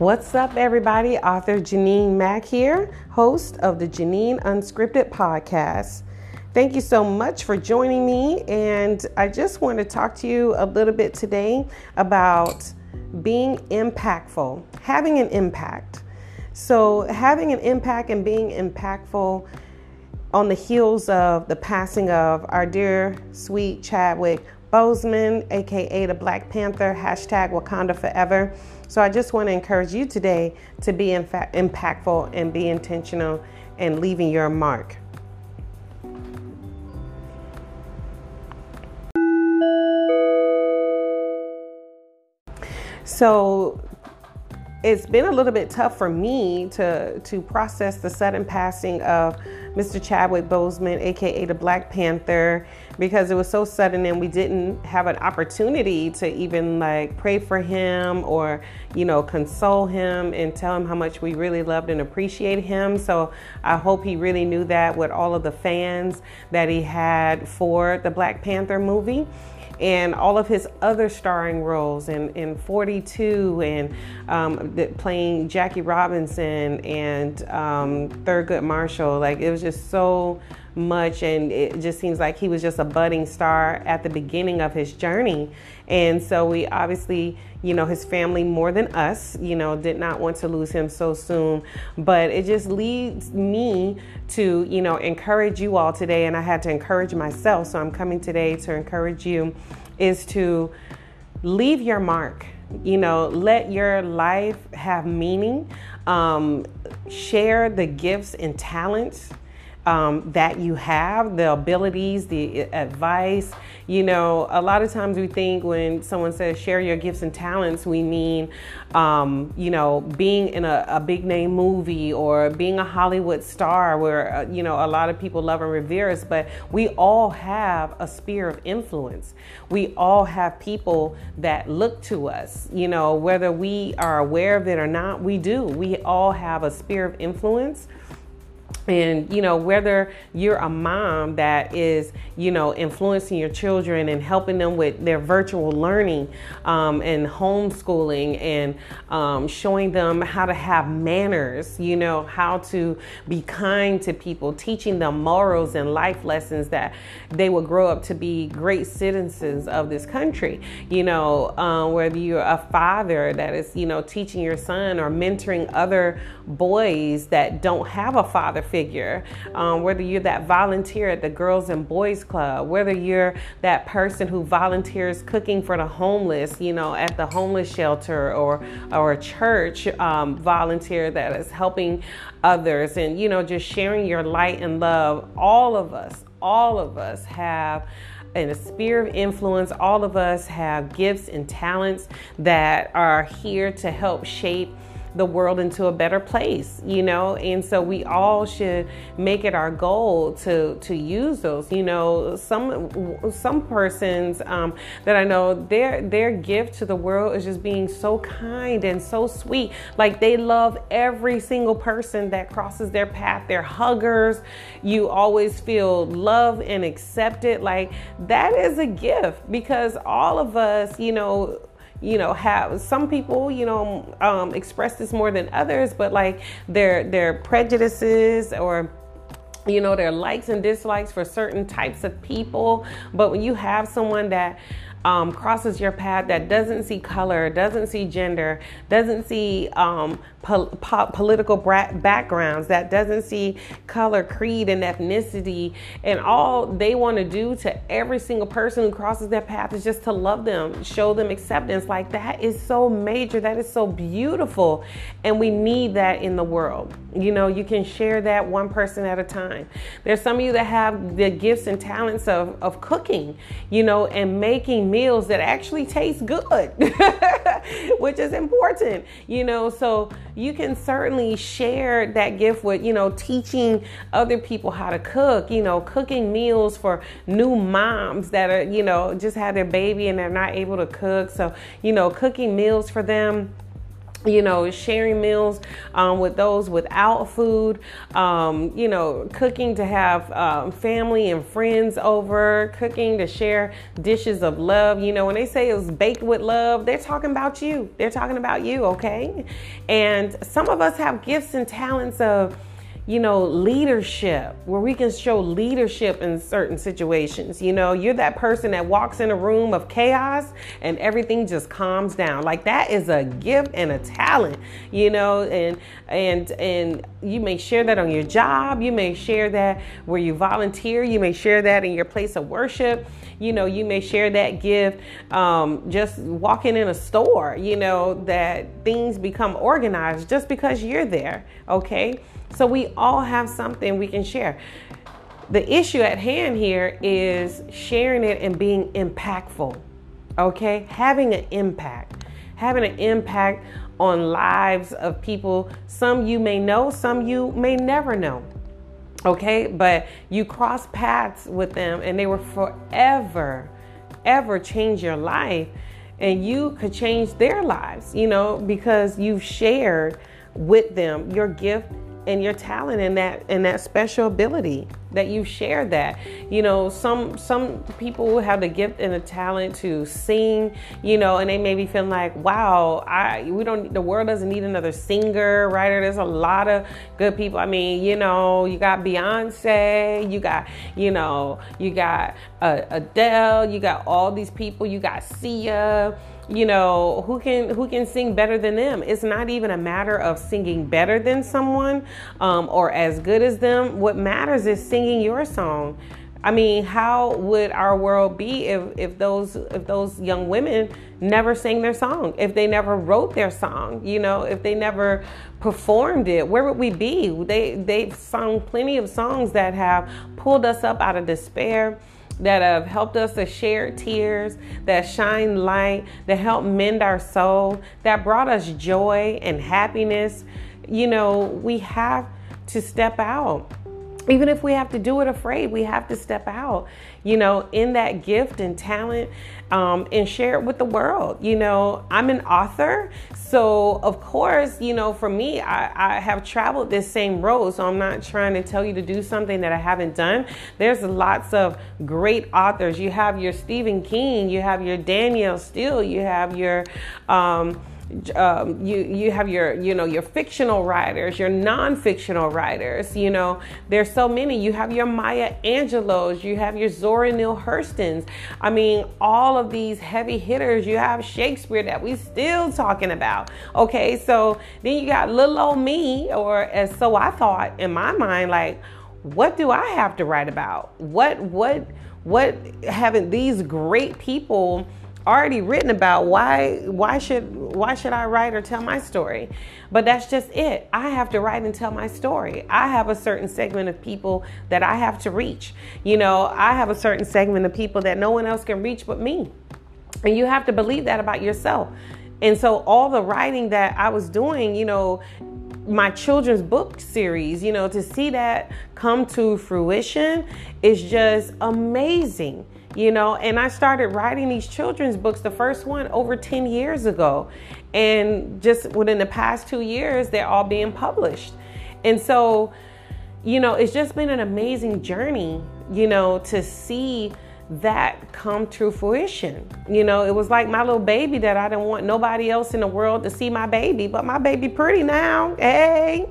What's up, everybody? Author Jeanine Mack here, host of the Jeanine Unscripted podcast. Thank you so much for joining me. And I just want to talk to you a little bit today about being impactful, having an impact. So, having an impact and being impactful on the heels of the passing of our dear, sweet Chadwick Boseman, aka the Black Panther, hashtag Wakanda Forever. So I just want to encourage you today to be in fact impactful and be intentional and leaving your mark. So it's been a little bit tough for me to to process the sudden passing of Mr. Chadwick Boseman, aka the Black Panther, because it was so sudden and we didn't have an opportunity to even like pray for him or you know console him and tell him how much we really loved and appreciated him. So I hope he really knew that with all of the fans that he had for the Black Panther movie and all of his other starring roles in, in 42 and um, playing Jackie Robinson and um, Thurgood Marshall. Like it was just so much and it just seems like he was just a budding star at the beginning of his journey. And so we obviously you know his family more than us you know did not want to lose him so soon. But it just leads me to you know encourage you all today and i had to encourage myself so i'm coming today to encourage you is to leave your mark. You know let your life have meaning. Um, share the gifts and talents um, that you have, the abilities, the advice. You know, a lot of times we think when someone says share your gifts and talents, we mean, um, you know, being in a, a, big name movie or being a Hollywood star where, uh, you know, a lot of people love and revere us, but we all have a sphere of influence. We all have people that look to us, you know, whether we are aware of it or not, we do. We all have a sphere of influence and you know whether you're a mom that is you know influencing your children and helping them with their virtual learning um, and homeschooling and um, showing them how to have manners you know how to be kind to people teaching them morals and life lessons that they will grow up to be great citizens of this country. You know uh, whether you're a father that is you know teaching your son or mentoring other boys that don't have a father figure, um, whether you're that volunteer at the Girls and Boys Club, whether you're that person who volunteers cooking for the homeless, you know, at the homeless shelter or or a church um, volunteer that is helping others, and you know, just sharing your light and love. All of us, all of us have in a sphere of influence. All of us have gifts and talents that are here to help shape the world into a better place, you know? And so we all should make it our goal to to use those. You know, some some persons um, that I know their their gift to the world is just being so kind and so sweet. Like they love every single person that crosses their path. They're huggers. You always feel loved and accepted. Like that is a gift because all of us, you know, you know have some people you know um, express this more than others but like their their prejudices or you know their likes and dislikes for certain types of people. But when you have someone that um, crosses your path that doesn't see color, doesn't see gender, doesn't see um, po- po- political bra- backgrounds, that doesn't see color, creed, and ethnicity, and all they want to do to every single person who crosses their path is just to love them, show them acceptance. Like that is so major, that is so beautiful, and we need that in the world. You know, you can share that one person at a time. There's some of you that have the gifts and talents of, of cooking, you know, and making meals that actually taste good, which is important, you know. So you can certainly share that gift with, you know, teaching other people how to cook, you know, cooking meals for new moms that are, you know, just had their baby and they're not able to cook. So, you know, cooking meals for them you know, sharing meals um, with those without food, um, you know, cooking to have um, family and friends over, cooking to share dishes of love. You know, when they say it was baked with love, they're talking about you. They're talking about you, okay? And some of us have gifts and talents of, you know, leadership, where we can show leadership in certain situations. You know, you're that person that walks in a room of chaos and everything just calms down. Like that is a gift and a talent, you know, and and and you may share that on your job, you may share that where you volunteer, you may share that in your place of worship, you know, you may share that gift um, just walking in a store, you know, that things become organized just because you're there, okay? So we all have something we can share. The issue at hand here is sharing it and being impactful. Okay? Having an impact. Having an impact on lives of people. Some you may know, some you may never know. Okay? But you cross paths with them and they will forever, ever change your life. And you could change their lives, you know, because you've shared with them your gift and your talent and that and that special ability that you share that. You know some some people have the gift and the talent to sing you know and they may be feeling like wow i we don't the world doesn't need another singer writer. There's a lot of good people. I mean you know you got beyonce you got you know you got uh, adele you got all these people. You got sia you know who can who can sing better than them? It's not even a matter of singing better than someone um, or as good as them. What matters is singing your song. I mean, how would our world be if, if those if those young women never sang their song, if they never wrote their song, you know, if they never performed it, where would we be? They they've sung plenty of songs that have pulled us up out of despair, that have helped us to share tears, that shine light, that help mend our soul, that brought us joy and happiness. You know, we have to step out even if we have to do it afraid, we have to step out, you know, in that gift and talent um, and share it with the world. You know, I'm an author. So, of course, you know, for me, I, I have traveled this same road. So, I'm not trying to tell you to do something that I haven't done. There's lots of great authors. You have your Stephen King, you have your Danielle Steel, you have your, um, um, you you have your you know your fictional writers, your non-fictional writers. You know, there's so many. You have your Maya Angelous, you have your Zora Neale Hurstons. I mean, all of these heavy hitters. You have Shakespeare that we still talking about. Okay, so then you got little old me, or as so I thought in my mind, like, what do I have to write about? What what what haven't these great people? Already written about why why should why should I write or tell my story? But that's just it. I have to write and tell my story. I have a certain segment of people that I have to reach. You know, I have a certain segment of people that no one else can reach but me. And you have to believe that about yourself. And so all the writing that I was doing, you know, my children's book series, you know, to see that come to fruition is just amazing you know? And i started writing these children's books the first one over 10 years ago. And just within the past two years they're all being published. And so you know it's just been an amazing journey you know to see that come to fruition. You know, it was like my little baby that I didn't want nobody else in the world to see my baby, but my baby pretty now. Hey.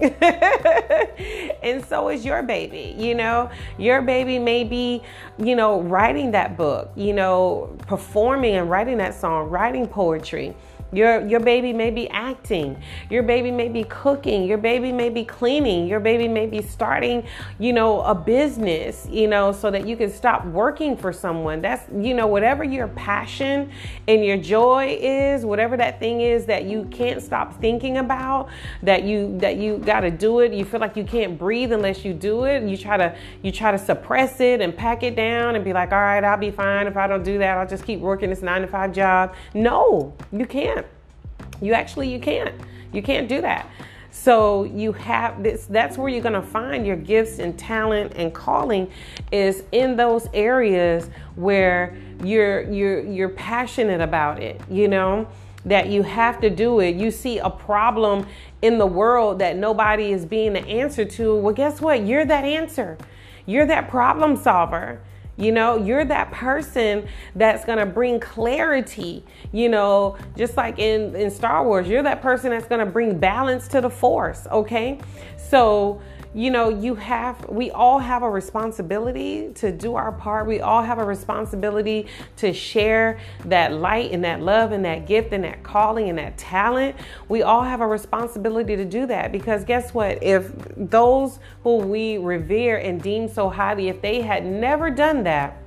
and so is your baby, you know. Your baby may be, you know, writing that book, you know, performing and writing that song, writing poetry your your baby may be acting. Your baby may be cooking. Your baby may be cleaning. Your baby may be starting, you know, a business, you know, so that you can stop working for someone. That's, you know, whatever your passion and your joy is, whatever that thing is that you can't stop thinking about, that you that you got to do it. You feel like you can't breathe unless you do it. You try to you try to suppress it and pack it down and be like, "All right, I'll be fine if I don't do that. I'll just keep working this 9 to 5 job." No, you can't you actually you can't. You can't do that. So you have this that's where you're going to find your gifts and talent and calling is in those areas where you're you're you're passionate about it, you know? that you have to do it. You see a problem in the world that nobody is being the answer to. Well, guess what? You're that answer. You're that problem solver. You know, you're that person that's to bring clarity, you know, just like in, in Star Wars, you're that person that's to bring balance to the force, okay? So, you know, you have, we all have a responsibility to do our part. We all have a responsibility to share that light and that love and that gift and that calling and that talent. We all have a responsibility to do that because guess what? If those who we revere and deem so highly, if they had never done that,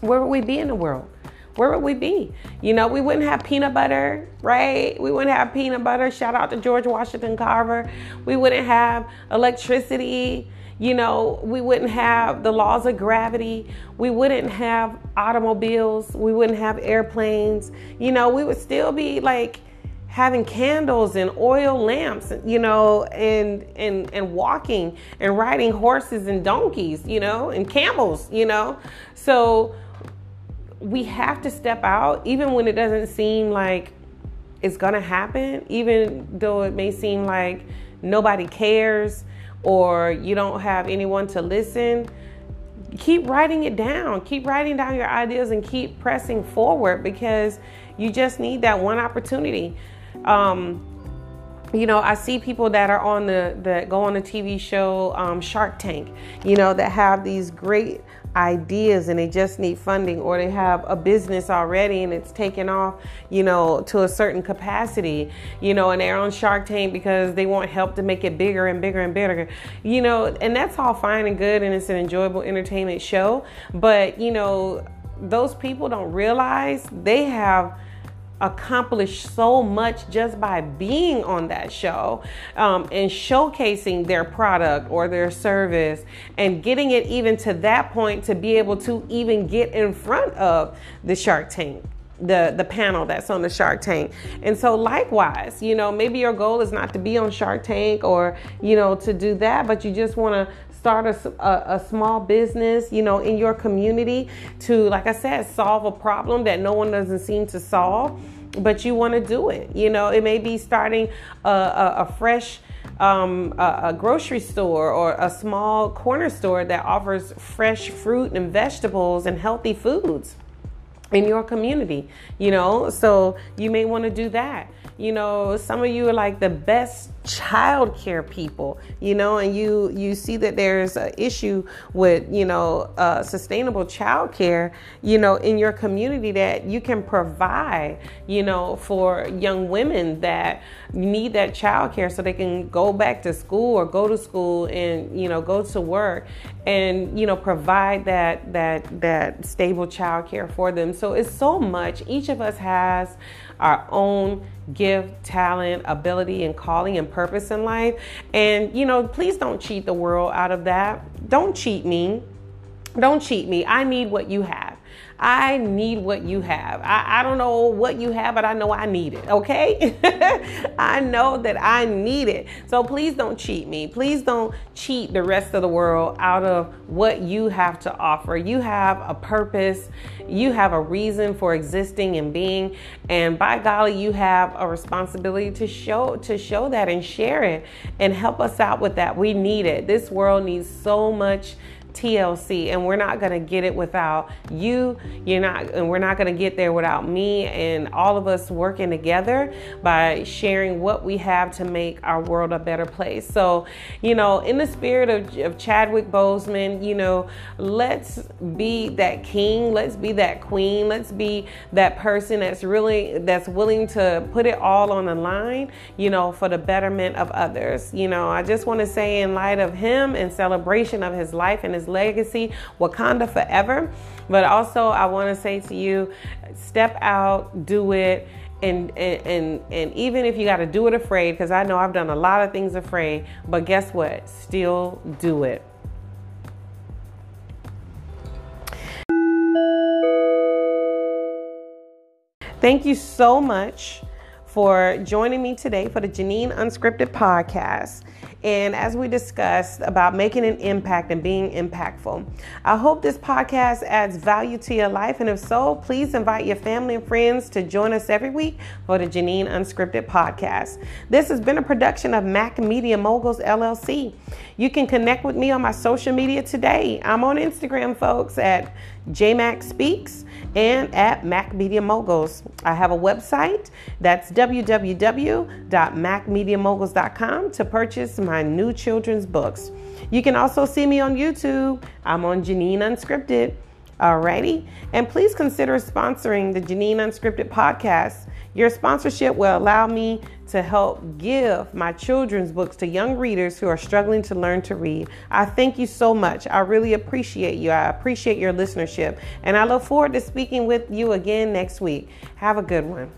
where would we be in the world? Where would we be? You know, we wouldn't have peanut butter, right? We wouldn't have peanut butter. Shout out to George Washington Carver. We wouldn't have electricity. You know, we wouldn't have the laws of gravity. We wouldn't have automobiles. We wouldn't have airplanes. You know, we would still be like having candles and oil lamps, you know, and and and walking and riding horses and donkeys, you know, and camels, you know. So we have to step out, even when it doesn't seem like it's gonna happen, even though it may seem like nobody cares or you don't have anyone to listen. Keep writing it down. Keep writing down your ideas and keep pressing forward because you just need that one opportunity. Um, you know, I see people that are on the that go on the TV show um, Shark Tank. You know, that have these great ideas and they just need funding, or they have a business already and it's taken off, you know, to a certain capacity. You know, and they're on Shark Tank because they want help to make it bigger and bigger and bigger. You know, and that's all fine and good, and it's an enjoyable entertainment show. But you know, those people don't realize they have accomplished so much just by being on that show um, and showcasing their product or their service and getting it even to that point to be able to even get in front of the Shark Tank the the panel that's on the Shark Tank. And so likewise, you know, maybe your goal is not to be on Shark Tank or, you know, to do that, but you just want to start a, a, a, small business, you know, in your community to, like I said, solve a problem that no one doesn't seem to solve, but you want to do it. You know, it may be starting a, a, a fresh um, a, a, grocery store or a small corner store that offers fresh fruit and vegetables and healthy foods in your community, you know, so you may want to do that. You know, some of you are like the best child care people, you know, and you you see that there's an issue with, you know, uh, sustainable child care, you know, in your community that you can provide, you know, for young women that need that child care so they can go back to school or go to school and, you know, go to work and, you know, provide that that that stable child care for them. So it's so much. Each of us has our own gift, talent, ability, and calling and purpose in life. And, you know, please don't cheat the world out of that. Don't cheat me. Don't cheat me. I need what you have. I need what you have. I, I don't know what you have, but I know I need it, okay? I know that I need it. So please don't cheat me. Please don't cheat the rest of the world out of what you have to offer. You have a purpose, you have a reason for existing and being, and by golly, you have a responsibility to show to show that and share it and help us out with that. We need it. This world needs so much TLC, and we're not going to get it without you. You're not, and we're not going to get there without me and all of us working together by sharing what we have to make our world a better place. So, you know, in the spirit of, of Chadwick Boseman, you know, let's be that king, let's be that queen, let's be that person that's really that's willing to put it all on the line, you know, for the betterment of others. You know, I just want to say, in light of him and celebration of his life and his his legacy, Wakanda forever. But also, I want to say to you, step out, do it. And, and, and, and even if you got to do it afraid, because I know I've done a lot of things afraid, but guess what? Still do it. Thank you so much for joining me today for the Jeanine Unscripted podcast. And as we discussed about making an impact and being impactful, I hope this podcast adds value to your life. And if so, please invite your family and friends to join us every week for the Jeanine Unscripted podcast. This has been a production of Mack Media Moguls LLC. You can connect with me on my social media today. I'm on Instagram, folks, at JMack Speaks and at Mack Media Moguls. I have a website that's www.mackmediamoguls.com to purchase my new children's books. You can also see me on YouTube. I'm on Jeanine Unscripted. Alrighty, and please consider sponsoring the Jeanine Unscripted podcast. Your sponsorship will allow me to help give my children's books to young readers who are struggling to learn to read. I thank you so much. I really appreciate you. I appreciate your listenership, and I look forward to speaking with you again next week. Have a good one.